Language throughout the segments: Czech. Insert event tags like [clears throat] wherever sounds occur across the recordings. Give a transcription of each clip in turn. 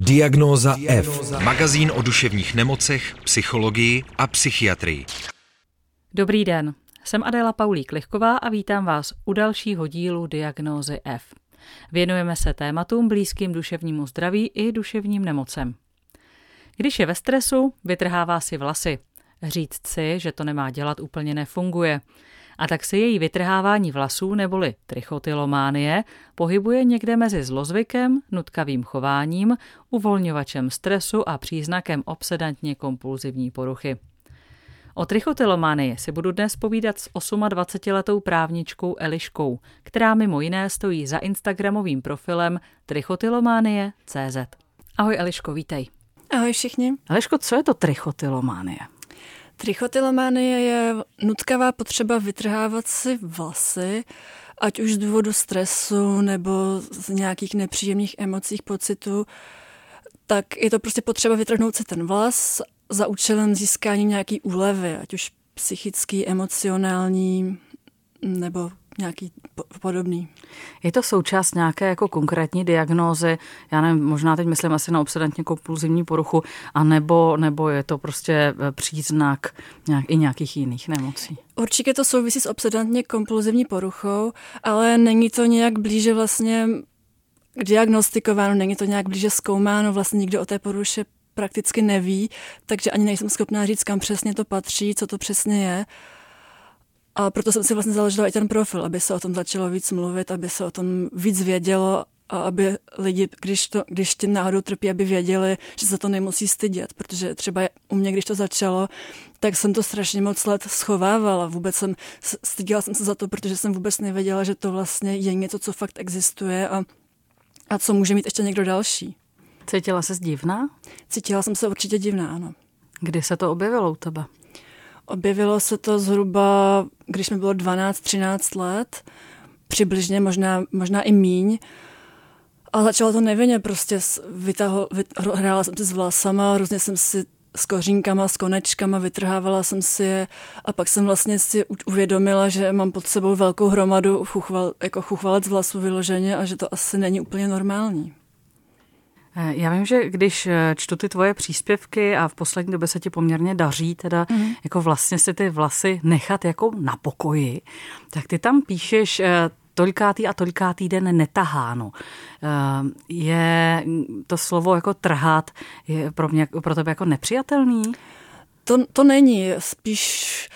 Diagnóza F. Magazín o duševních nemocech, psychologii a psychiatrii. Dobrý den, jsem Adéla Paulík Lichková a vítám vás u dalšího dílu Diagnózy F. Věnujeme se tématům blízkým duševnímu zdraví i duševním nemocem. Když je ve stresu, vytrhává si vlasy. Říct si, že to nemá dělat, úplně nefunguje a tak se její vytrhávání vlasů neboli trichotylománie pohybuje někde mezi zlozvykem, nutkavým chováním, uvolňovačem stresu a příznakem obsedantně kompulzivní poruchy. O trichotylománii si budu dnes povídat s 28-letou právničkou Eliškou, která mimo jiné stojí za instagramovým profilem trichotylománie.cz. Ahoj Eliško, vítej. Ahoj všichni. Eliško, co je to trichotylománie? Trichotylománie je nutkavá potřeba vytrhávat si vlasy, ať už z důvodu stresu nebo z nějakých nepříjemných emocích, pocitů, tak je to prostě potřeba vytrhnout si ten vlas za účelem získání nějaký úlevy, ať už psychický, emocionální nebo nějaký podobný. Je to součást nějaké jako konkrétní diagnózy, já nevím, možná teď myslím asi na obsedantně kompulzivní poruchu, a nebo, nebo je to prostě e, příznak nějak, i nějakých jiných nemocí? Určitě to souvisí s obsedantně kompulzivní poruchou, ale není to nějak blíže vlastně diagnostikováno, není to nějak blíže zkoumáno, vlastně nikdo o té poruše prakticky neví, takže ani nejsem schopná říct, kam přesně to patří, co to přesně je. A proto jsem si vlastně založila i ten profil, aby se o tom začalo víc mluvit, aby se o tom víc vědělo a aby lidi, když, to, když tím náhodou trpí, aby věděli, že se to nemusí stydět, protože třeba u mě, když to začalo, tak jsem to strašně moc let schovávala. Vůbec jsem, styděla jsem se za to, protože jsem vůbec nevěděla, že to vlastně je něco, co fakt existuje a, a co může mít ještě někdo další. Cítila se divná? Cítila jsem se určitě divná, ano. Kdy se to objevilo u tebe? Objevilo se to zhruba, když mi bylo 12-13 let, přibližně, možná, možná i míň. A začalo to nevinně, prostě vytaho, vyt, hrála jsem si s vlasama, různě jsem si s kořínkama, s konečkama, vytrhávala jsem si je a pak jsem vlastně si uvědomila, že mám pod sebou velkou hromadu chuchval, jako chuchvalec vlasů vyloženě a že to asi není úplně normální. Eh, já vím, že když eh, čtu ty tvoje příspěvky a v poslední době se ti poměrně daří teda mm. jako vlastně si ty vlasy nechat jako na pokoji, tak ty tam píšeš eh, tolikátý a tolikátý den netaháno. Je to slovo jako trhat je pro, mě, pro tebe jako nepřijatelný? To, to není, spíš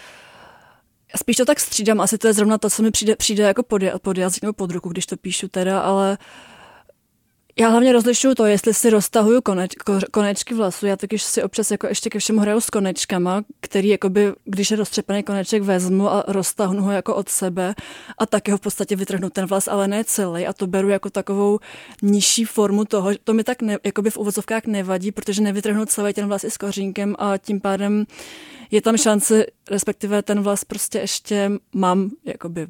Spíš to tak střídám, asi to je zrovna to, co mi přijde, přijde jako pod, pod jazyk nebo pod ruku, když to píšu teda, ale uh, já hlavně rozlišuju to, jestli si roztahuju koneč, ko, konečky vlasu, já taky si občas jako ještě ke všemu hraju s konečkama, který jakoby, když je roztřepaný koneček, vezmu a roztahnu ho jako od sebe a taky ho v podstatě vytrhnu ten vlas, ale ne celý. A to beru jako takovou nižší formu toho, to mi tak ne, jakoby v uvozovkách nevadí, protože nevytrhnu celý ten vlas i s kořínkem a tím pádem je tam šance, respektive ten vlas prostě ještě mám jakoby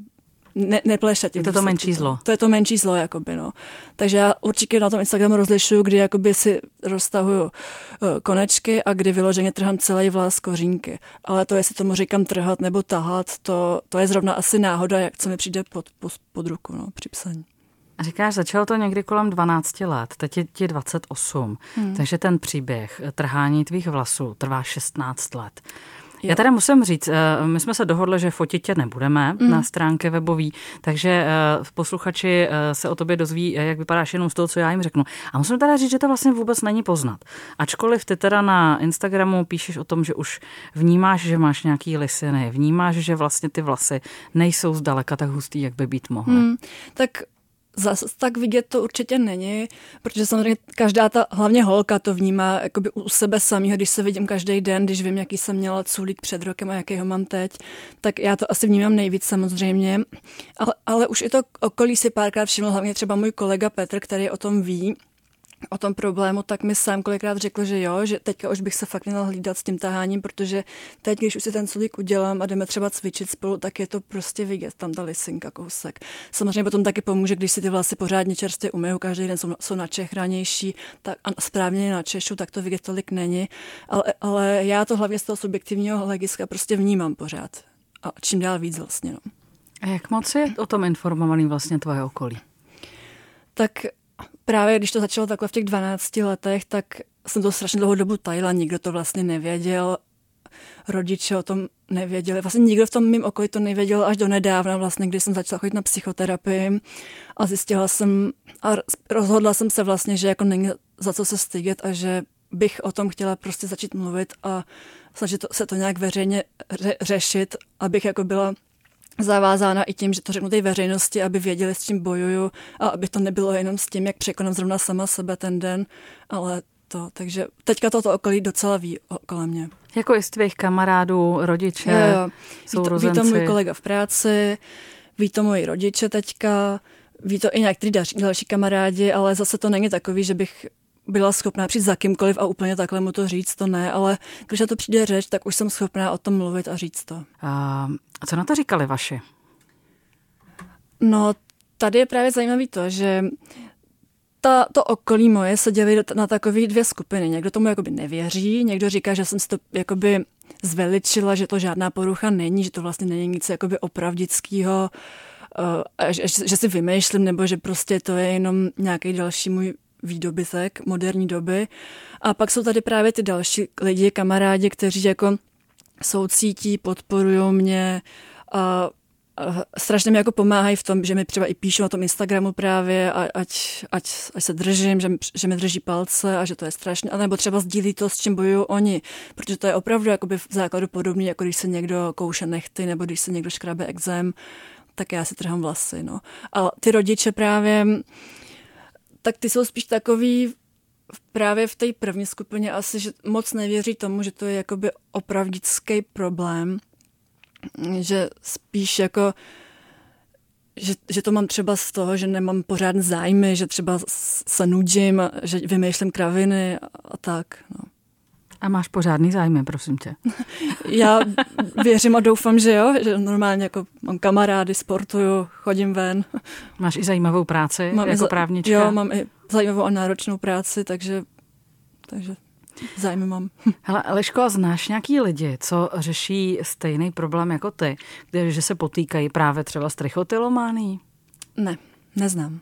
ne, neplešat. Je to to menší zlo. To je to menší zlo, jakoby, no. Takže já určitě na tom Instagramu rozlišuju, kdy jakoby si roztahuju eh, konečky a kdy vyloženě trhám celý vlas kořínky. Ale to, jestli tomu říkám trhat nebo tahat, to, to je zrovna asi náhoda, jak co mi přijde pod, pod, pod ruku no, při psaní. Říkáš, začalo to někdy kolem 12 let, teď je ti 28, hmm. takže ten příběh trhání tvých vlasů trvá 16 let. Já teda musím říct, eh, my jsme se dohodli, že fotit tě nebudeme mm. na stránky webový, takže eh, posluchači eh, se o tobě dozví, jak vypadáš jenom z toho, co já jim řeknu. A musím teda říct, že to vlastně vůbec není poznat. Ačkoliv ty teda na Instagramu píšeš o tom, že už vnímáš, že máš nějaký lisiny, vnímáš, že vlastně ty vlasy nejsou zdaleka tak hustý, jak by být mohly. Mm. Tak Zase tak vidět to určitě není, protože samozřejmě každá ta, hlavně holka to vnímá jakoby u sebe samého, když se vidím každý den, když vím, jaký jsem měla culík před rokem a jaký ho mám teď, tak já to asi vnímám nejvíc samozřejmě. Ale, ale už i to okolí si párkrát všiml, hlavně třeba můj kolega Petr, který o tom ví, o tom problému, tak mi sám kolikrát řekl, že jo, že teďka už bych se fakt měla hlídat s tím taháním, protože teď, když už si ten sulík udělám a jdeme třeba cvičit spolu, tak je to prostě vidět, tam ta lisinka kousek. Samozřejmě potom taky pomůže, když si ty vlasy pořádně čerstvě umyju, každý den jsou, jsou načehranější tak, a správně na češu, tak to vidět tolik není. Ale, ale já to hlavně z toho subjektivního hlediska prostě vnímám pořád. A čím dál víc vlastně. No. A jak moc je o tom informovaný vlastně tvoje okolí? Tak právě když to začalo takhle v těch 12 letech, tak jsem to strašně dlouhou dobu tajila, nikdo to vlastně nevěděl, rodiče o tom nevěděli. Vlastně nikdo v tom mým okolí to nevěděl až do nedávna, vlastně, když jsem začala chodit na psychoterapii a zjistila jsem a rozhodla jsem se vlastně, že jako není za co se stydět a že bych o tom chtěla prostě začít mluvit a snažit se to nějak veřejně ře, řešit, abych jako byla zavázána i tím, že to řeknu té veřejnosti, aby věděli, s čím bojuju a aby to nebylo jenom s tím, jak překonám zrovna sama sebe ten den, ale to. Takže teďka toto okolí docela ví okolo mě. Jako i z tvých kamarádů, rodiče, jo, jo. Ví, to, ví to můj kolega v práci, ví to moji rodiče teďka, ví to i některý další, další kamarádi, ale zase to není takový, že bych byla schopná přijít za kýmkoliv a úplně takhle mu to říct, to ne, ale když na to přijde řeč, tak už jsem schopná o tom mluvit a říct to. A co na to říkali vaši? No, tady je právě zajímavý to, že ta, to okolí moje se dělí na takové dvě skupiny. Někdo tomu jakoby nevěří, někdo říká, že jsem si to jakoby zveličila, že to žádná porucha není, že to vlastně není nic jakoby opravdického, uh, že, že si vymýšlím, nebo že prostě to je jenom nějaký další můj výdobytek moderní doby. A pak jsou tady právě ty další lidi, kamarádi, kteří jako soucítí, podporují mě a strašně mi jako pomáhají v tom, že mi třeba i píšou na tom Instagramu právě, ať, ať, ať se držím, že, že mi drží palce a že to je strašně, a nebo třeba sdílí to, s čím bojují oni, protože to je opravdu jakoby v základu podobný, jako když se někdo kouše nechty, nebo když se někdo škrabe exém, tak já si trhám vlasy, no. A ty rodiče právě, tak ty jsou spíš takový právě v té první skupině asi, že moc nevěří tomu, že to je jakoby opravdický problém, že spíš jako že, že to mám třeba z toho, že nemám pořádné zájmy, že třeba se nudím, že vymýšlím kraviny a, a tak. No. A máš pořádný zájmy, prosím tě. [laughs] Já věřím a doufám, že jo, že normálně jako mám kamarády, sportuju, chodím ven. Máš i zajímavou práci mám jako právnička? Jo, mám i zajímavou a náročnou práci, takže, takže zájmy mám. [laughs] Hele, Eliško, znáš nějaký lidi, co řeší stejný problém jako ty, že se potýkají právě třeba s trichotylomání? Ne, neznám.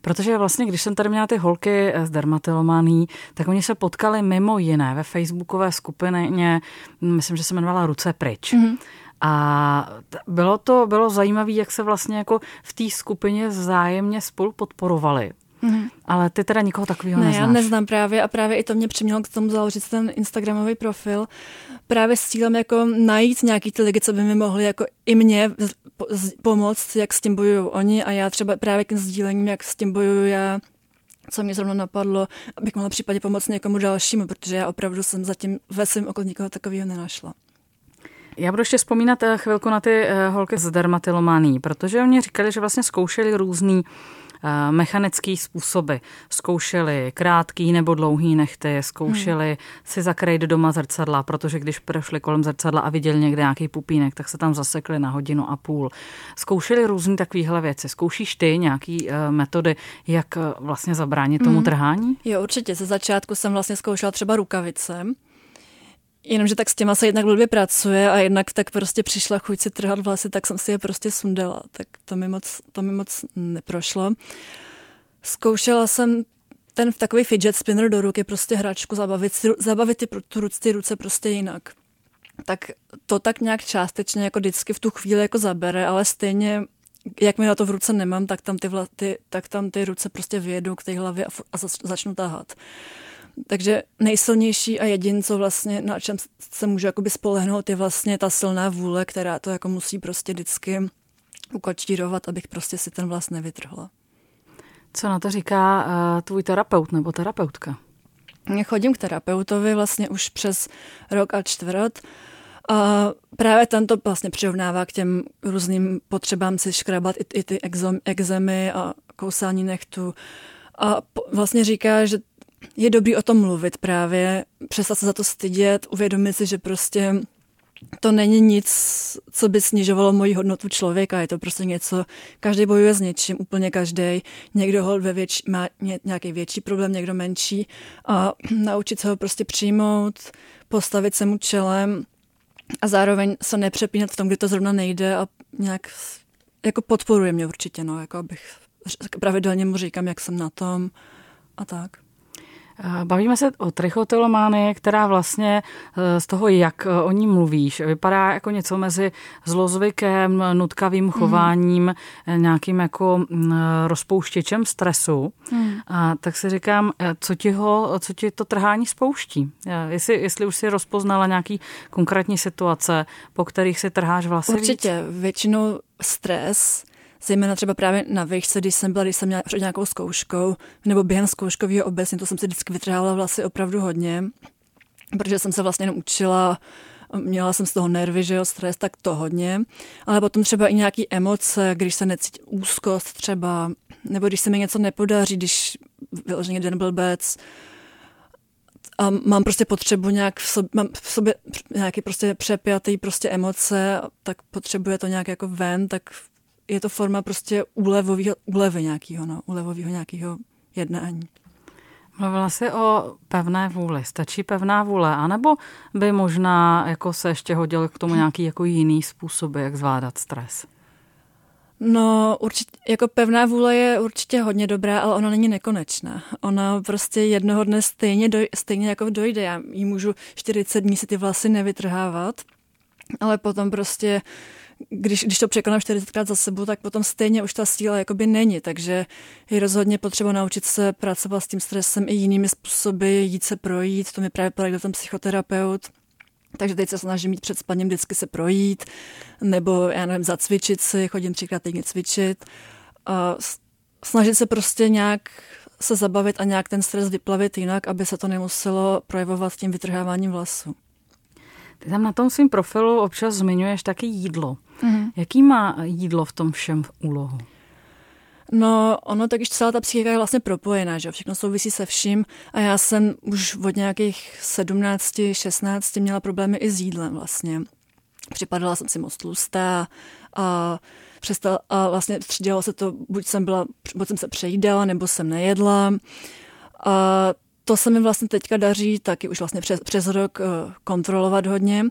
Protože vlastně, když jsem tady měla ty holky s dermatillomání, tak oni se potkali mimo jiné ve facebookové skupině, myslím, že se jmenovala Ruce pryč. Mm-hmm. A bylo to bylo zajímavé, jak se vlastně jako v té skupině vzájemně spolu podporovali. Mm-hmm. Ale ty teda nikoho takového ne, neznáš. já neznám právě a právě i to mě přimělo k tomu založit ten Instagramový profil. Právě s cílem jako najít nějaký ty lidi, co by mi mohli jako i mě pomoct, jak s tím bojují oni a já třeba právě tím sdílením, jak s tím bojuju já, co mě zrovna napadlo, abych mohla případně pomoct někomu dalšímu, protože já opravdu jsem zatím ve svém okolí nikoho takového nenašla. Já budu ještě vzpomínat eh, chvilku na ty eh, holky z dermatillomání, protože oni říkali, že vlastně zkoušeli různý Eh, mechanický způsoby. Zkoušeli krátký nebo dlouhý nechty, zkoušeli hmm. si zakrýt doma zrcadla, protože když prošli kolem zrcadla a viděli někde nějaký pupínek, tak se tam zasekli na hodinu a půl. Zkoušeli různé takovéhle věci. Zkoušíš ty nějaký uh, metody, jak uh, vlastně zabránit tomu hmm. trhání? Jo, určitě. Ze začátku jsem vlastně zkoušela třeba rukavice Jenomže tak s těma se jednak blbě pracuje a jednak tak prostě přišla chuť si trhat vlasy, tak jsem si je prostě sundala. Tak to mi moc, to mi moc neprošlo. Zkoušela jsem ten takový fidget spinner do ruky, prostě hračku zabavit, zabavit ty, tu, ty ruce prostě jinak. Tak to tak nějak částečně jako vždycky v tu chvíli jako zabere, ale stejně jak mi na to v ruce nemám, tak tam ty, vla, ty, tak tam ty ruce prostě vyjedou k té hlavě a, a začnu tahat. Takže nejsilnější a jedin, co vlastně, na čem se můžu jakoby spolehnout, je vlastně ta silná vůle, která to jako musí prostě vždycky ukočírovat, abych prostě si ten vlas nevytrhla. Co na to říká uh, tvůj terapeut nebo terapeutka? Já chodím k terapeutovi vlastně už přes rok a čtvrt. A právě tento vlastně přirovnává k těm různým potřebám si škrabat i, i ty exemy a kousání nechtu. A vlastně říká, že je dobrý o tom mluvit právě, přestat se za to stydět, uvědomit si, že prostě to není nic, co by snižovalo moji hodnotu člověka, je to prostě něco, každý bojuje s něčím, úplně každý. Někdo ho ve větší, má nějaký větší problém, někdo menší a [clears throat] naučit se ho prostě přijmout, postavit se mu čelem a zároveň se nepřepínat v tom, kdy to zrovna nejde a nějak jako podporuje mě určitě, no, jako abych pravidelně mu říkám, jak jsem na tom a tak. Bavíme se o trichotillománii, která vlastně eh, z toho, jak eh, o ní mluvíš, vypadá jako něco mezi zlozvykem, nutkavým mhm. chováním, mm. nějakým jako mm, rozpouštěčem stresu. Mm. A tak si říkám, co ti, ho, co ti to trhání spouští? Jestli, jestli už si rozpoznala nějaký konkrétní situace, po kterých si trháš vlasy Určitě, víc? většinou stres, zejména třeba právě na výšce, když jsem byla, když jsem měla před nějakou zkouškou, nebo během zkouškového obecně, to jsem si vždycky vytrhávala vlasy opravdu hodně, protože jsem se vlastně jenom učila, měla jsem z toho nervy, že jo, stres, tak to hodně, ale potom třeba i nějaký emoce, když se necítí úzkost třeba, nebo když se mi něco nepodaří, když vyloženě den blbec, a mám prostě potřebu nějak v sobě, mám v sobě nějaký prostě přepjatý prostě emoce, tak potřebuje to nějak jako ven, tak je to forma prostě úlevového, úlevy nějakého, no, úlevového nějakého jednání. Mluvila jsi o pevné vůli. Stačí pevná vůle, anebo by možná jako se ještě hodil k tomu nějaký jako jiný způsoby, jak zvládat stres? No, určitě, jako pevná vůle je určitě hodně dobrá, ale ona není nekonečná. Ona prostě jednoho dne stejně, doj, stejně jako dojde. Já jí můžu 40 dní si ty vlasy nevytrhávat, ale potom prostě když, když to překonám 40krát za sebou, tak potom stejně už ta síla jakoby není, takže je rozhodně potřeba naučit se pracovat s tím stresem i jinými způsoby, jít se projít, to mi právě poradil ten psychoterapeut, takže teď se snažím mít před spaním vždycky se projít, nebo já nevím, zacvičit si, chodím třikrát týdně cvičit. A snažit se prostě nějak se zabavit a nějak ten stres vyplavit jinak, aby se to nemuselo projevovat tím vytrháváním vlasů. Ty tam na tom svém profilu občas zmiňuješ taky jídlo. Mm-hmm. Jaký má jídlo v tom všem úlohu? No, ono tak, celá ta psychika je vlastně propojená, že všechno souvisí se vším a já jsem už od nějakých 17, 16 měla problémy i s jídlem vlastně. Připadala jsem si moc tlustá a přestal, a vlastně střídalo se to, buď jsem byla, buď jsem se přejídala, nebo jsem nejedla. A to se mi vlastně teďka daří taky už vlastně přes, přes rok uh, kontrolovat hodně.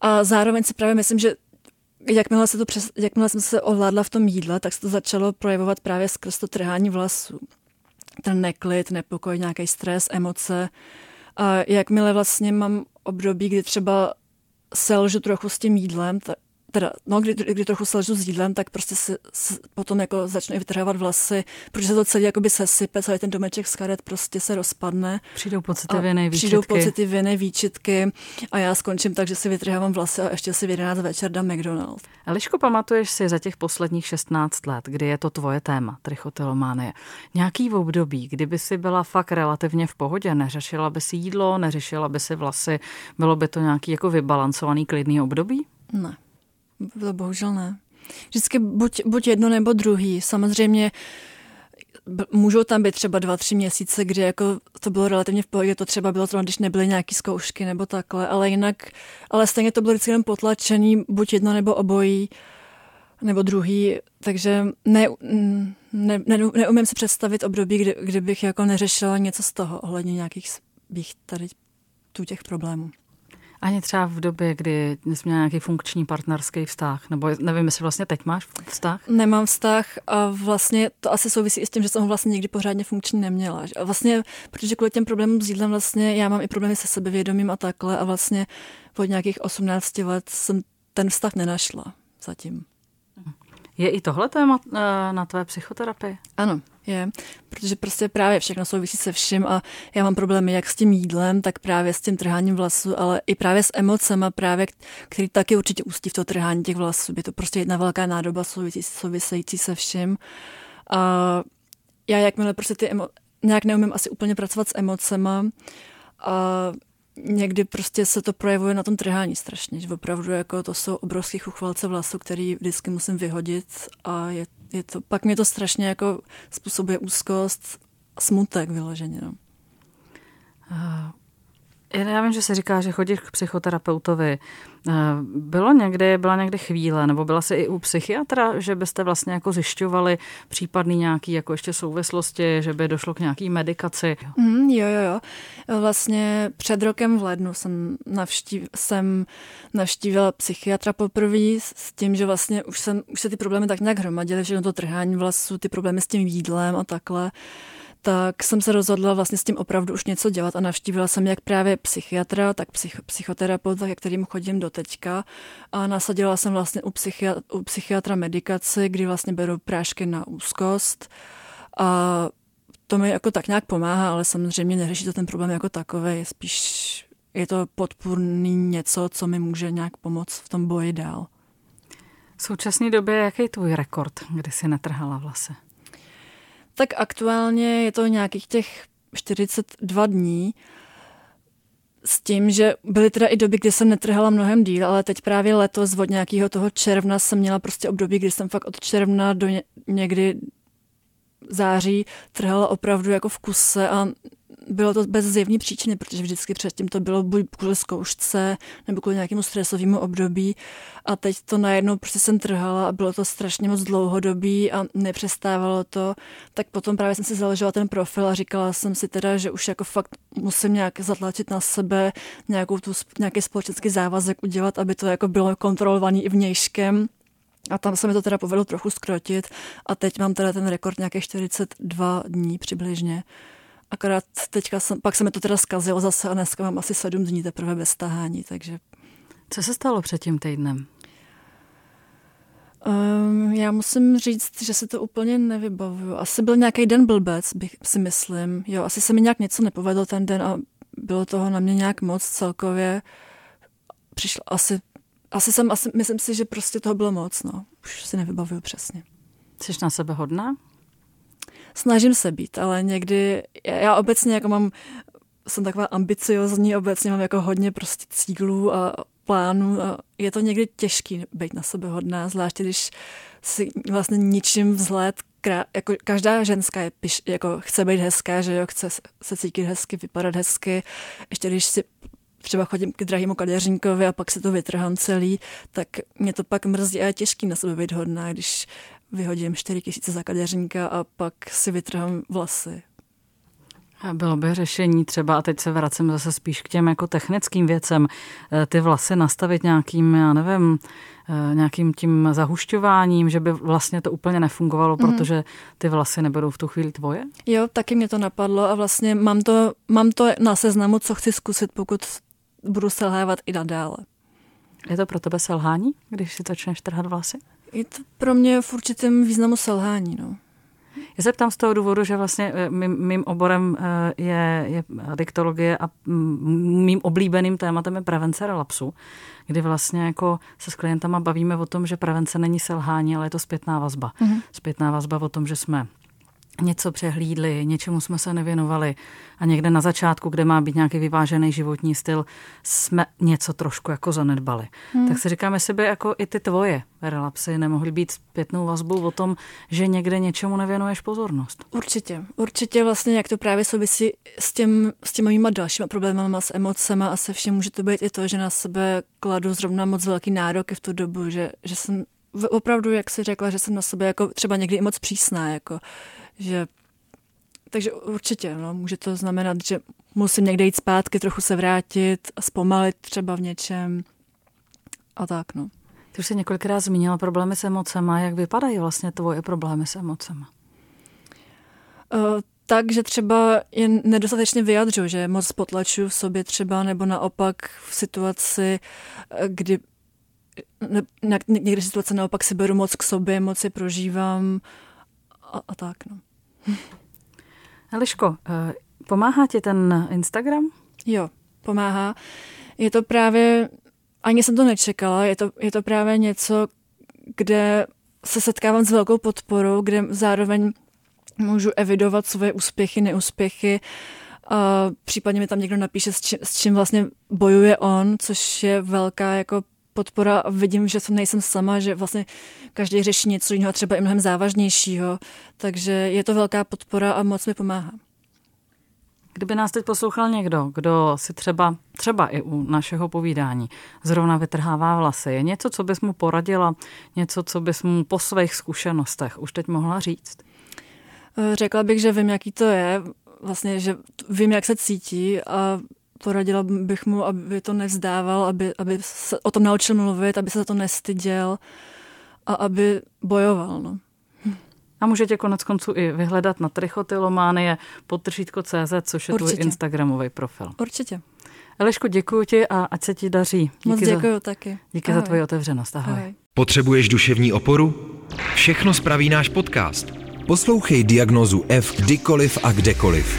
A zároveň si právě myslím, že jakmile, se to přes, jakmile jsem se ovládla v tom jídle, tak se to začalo projevovat právě skrz to trhání vlasů. Ten neklid, nepokoj, nějaký stres, emoce. A jakmile vlastně mám období, kdy třeba selžu trochu s tím jídlem, tak, teda, no, kdy, kdy trochu selžu s jídlem, tak prostě se, se potom jako začnu i vytrhávat vlasy, protože se to celý jakoby sesype, celý ten domeček z karet prostě se rozpadne. Přijdou pocity viny, výčitky. Přijdou pocity viny, výčitky a já skončím tak, že si vytrhávám vlasy a ještě si v 11 večer dám McDonald's. Eliško, pamatuješ si za těch posledních 16 let, kdy je to tvoje téma, trichotilománie, nějaký v období, kdyby si byla fakt relativně v pohodě, neřešila by si jídlo, neřešila by si vlasy, bylo by to nějaký jako vybalancovaný klidný období? Ne. To bohužel ne. Vždycky buď, buď jedno nebo druhý. Samozřejmě můžou tam být třeba dva, tři měsíce, kdy jako to bylo relativně v pohodě, to třeba bylo třeba, když nebyly nějaké zkoušky nebo takhle, ale jinak, ale stejně to bylo vždycky jenom potlačený, buď jedno nebo obojí, nebo druhý, takže ne, ne, ne, neumím si představit období, kdy, kdy bych jako neřešila něco z toho ohledně nějakých bych tady tu těch problémů. Ani třeba v době, kdy jsi měla nějaký funkční partnerský vztah, nebo nevím, jestli vlastně teď máš vztah? Nemám vztah a vlastně to asi souvisí i s tím, že jsem ho vlastně nikdy pořádně funkční neměla. A vlastně, protože kvůli těm problémům s jídlem vlastně já mám i problémy se sebevědomím a takhle a vlastně od nějakých 18 let jsem ten vztah nenašla zatím. Je i tohle téma eh, na tvé psychoterapii? Ano, je, protože prostě právě všechno souvisí se vším a já mám problémy jak s tím jídlem, tak právě s tím trháním vlasů, ale i právě s emocema právě, který taky určitě ústí v to trhání těch vlasů. Je to prostě jedna velká nádoba související se vším. A já jakmile prostě ty emo- nějak neumím asi úplně pracovat s emocema a někdy prostě se to projevuje na tom trhání strašně, že opravdu jako to jsou obrovský chuchvalce vlasu, který vždycky musím vyhodit a je, je to, pak mě to strašně jako způsobuje úzkost smutek vyloženě. No. Já vím, že se říká, že chodíš k psychoterapeutovi. Eh, bylo někdy, byla někdy chvíle, nebo byla se i u psychiatra, že byste vlastně jako zjišťovali případný nějaký jako ještě souvislosti, že by došlo k nějaký medikaci? Mm, jo, jo, jo. Vlastně před rokem v lednu jsem, navštív, jsem navštívila psychiatra poprvé s tím, že vlastně už, jsem, už se ty problémy tak nějak hromadily, všechno to trhání vlasů, ty problémy s tím jídlem a takhle tak jsem se rozhodla vlastně s tím opravdu už něco dělat a navštívila jsem jak právě psychiatra, tak psych, psychoterapeuta, jak kterým chodím do teďka a nasadila jsem vlastně u, psychiatra, u psychiatra medikaci, kdy vlastně beru prášky na úzkost a to mi jako tak nějak pomáhá, ale samozřejmě neřeší to ten problém jako takový, spíš je to podpůrný něco, co mi může nějak pomoct v tom boji dál. V současné době jaký je tvůj rekord, kdy jsi netrhala vlasy? Tak aktuálně je to nějakých těch 42 dní s tím, že byly teda i doby, kdy jsem netrhala mnohem díl, ale teď právě letos od nějakého toho června jsem měla prostě období, kdy jsem fakt od června do někdy září trhala opravdu jako v kuse a bylo to bez zjevní příčiny, protože vždycky předtím to bylo buď kvůli zkoušce nebo kvůli nějakému stresovému období a teď to najednou prostě jsem trhala a bylo to strašně moc dlouhodobý a nepřestávalo to, tak potom právě jsem si založila ten profil a říkala jsem si teda, že už jako fakt musím nějak zatlačit na sebe nějakou tu, nějaký společenský závazek udělat, aby to jako bylo kontrolovaný i vnějškem. A tam se mi to teda povedlo trochu skrotit a teď mám teda ten rekord nějakých 42 dní přibližně. Akorát teďka jsem, pak se mi to teda zkazilo zase a dneska mám asi sedm dní teprve bez tahání, takže... Co se stalo před tím týdnem? Um, já musím říct, že si to úplně nevybavuju. Asi byl nějaký den blbec, bych si myslím. Jo, asi se mi nějak něco nepovedlo ten den a bylo toho na mě nějak moc celkově. Přišlo asi, asi jsem, asi, myslím si, že prostě toho bylo moc, no. Už si nevybavuju přesně. Jsi na sebe hodná? Snažím se být, ale někdy, já obecně jako mám, jsem taková ambiciozní, obecně mám jako hodně prostě cílů a plánů a je to někdy těžký být na sebe hodná, zvláště když si vlastně ničím vzhled krá, jako každá ženská je piš, jako chce být hezká, že jo, chce se cítit hezky, vypadat hezky. Ještě když si třeba chodím k drahému kadeřníkovi a pak si to vytrhám celý, tak mě to pak mrzí a je těžký na sebe být hodná, když vyhodím 4 tisíce za kadeřníka a pak si vytrhám vlasy. A bylo by řešení třeba, a teď se vracím zase spíš k těm jako technickým věcem, eh, ty vlasy nastavit nějakým, já nevím, eh, nějakým tím zahušťováním, že by vlastně to úplně nefungovalo, mm. protože ty vlasy nebudou v tu chvíli tvoje? Jo, taky mě to napadlo a vlastně mám to, mám to na seznamu, co chci zkusit, pokud budu selhávat i nadále. Je to pro tebe selhání, když si začneš trhat vlasy? Je to pro mě v určitém významu selhání. No. Já se ptám z toho důvodu, že vlastně eh, mým, mým oborem eh, je, je diktologie a mým oblíbeným tématem je prevence relapsu, kdy vlastně jako se s klientama bavíme o tom, že prevence není selhání, ale je to zpětná vazba. Mm-hmm. Zpětná vazba o tom, že jsme něco přehlídli, něčemu jsme se nevěnovali a někde na začátku, kde má být nějaký vyvážený životní styl, jsme něco trošku jako zanedbali. Hmm. Tak si říkám, jestli by jako i ty tvoje relapsy nemohly být zpětnou vazbou o tom, že někde něčemu nevěnuješ pozornost. Určitě. Určitě vlastně, jak to právě souvisí s, těm, s těmi mýma dalšíma problémy, s emocema a se všem může to být i to, že na sebe kladu zrovna moc velký nároky v tu dobu, že, že jsem opravdu, jak si řekla, že jsem na sebe jako třeba někdy i moc přísná, jako že takže určitě, no, může to znamenat, že musím někde jít zpátky, trochu se vrátit, zpomalit třeba v něčem a tak, no. Ty už jsi několikrát zmínila problémy s emocema. Jak vypadají vlastně tvoje problémy s emocema? Uh, tak, že třeba je nedostatečně vyjadřu, že moc potlačuju v sobě třeba, nebo naopak v situaci, eh, kdy ne, někdy situace naopak si beru moc k sobě, moc si prožívám a, a tak, no. [laughs] Eliško, eh, pomáhá ti ten Instagram? Jo, pomáhá. Je to právě, ani jsem to nečekala, je to, je to právě něco, kde se setkávám s velkou podporou, kde zároveň můžu evidovat svoje úspěchy, neúspěchy. A případně mi tam někdo napíše, s čím, s čím vlastně bojuje on, což je velká jako podpora a vidím, že jsem nejsem sama, že vlastně každý řeší něco jiného, třeba i mnohem závažnějšího, takže je to velká podpora a moc mi pomáhá. Kdyby nás teď poslouchal někdo, kdo si třeba, třeba i u našeho povídání zrovna vytrhává vlasy, je něco, co bys mu poradila, něco, co bys mu po svých zkušenostech už teď mohla říct? Řekla bych, že vím, jaký to je. vlastně, že vím, jak se cítí a poradila bych mu, aby to nevzdával, aby, aby se o tom naučil mluvit, aby se za to nestyděl a aby bojoval. No. A můžete konec konců i vyhledat na trichotylománie CZ, což je Určitě. tvůj Instagramový profil. Určitě. Eliško, děkuji ti a ať se ti daří. Díky Moc děkuji za, taky. Díky Ahoj. za tvoji otevřenost. Ahoj. Ahoj. Potřebuješ duševní oporu? Všechno spraví náš podcast. Poslouchej diagnozu F kdykoliv a kdekoliv.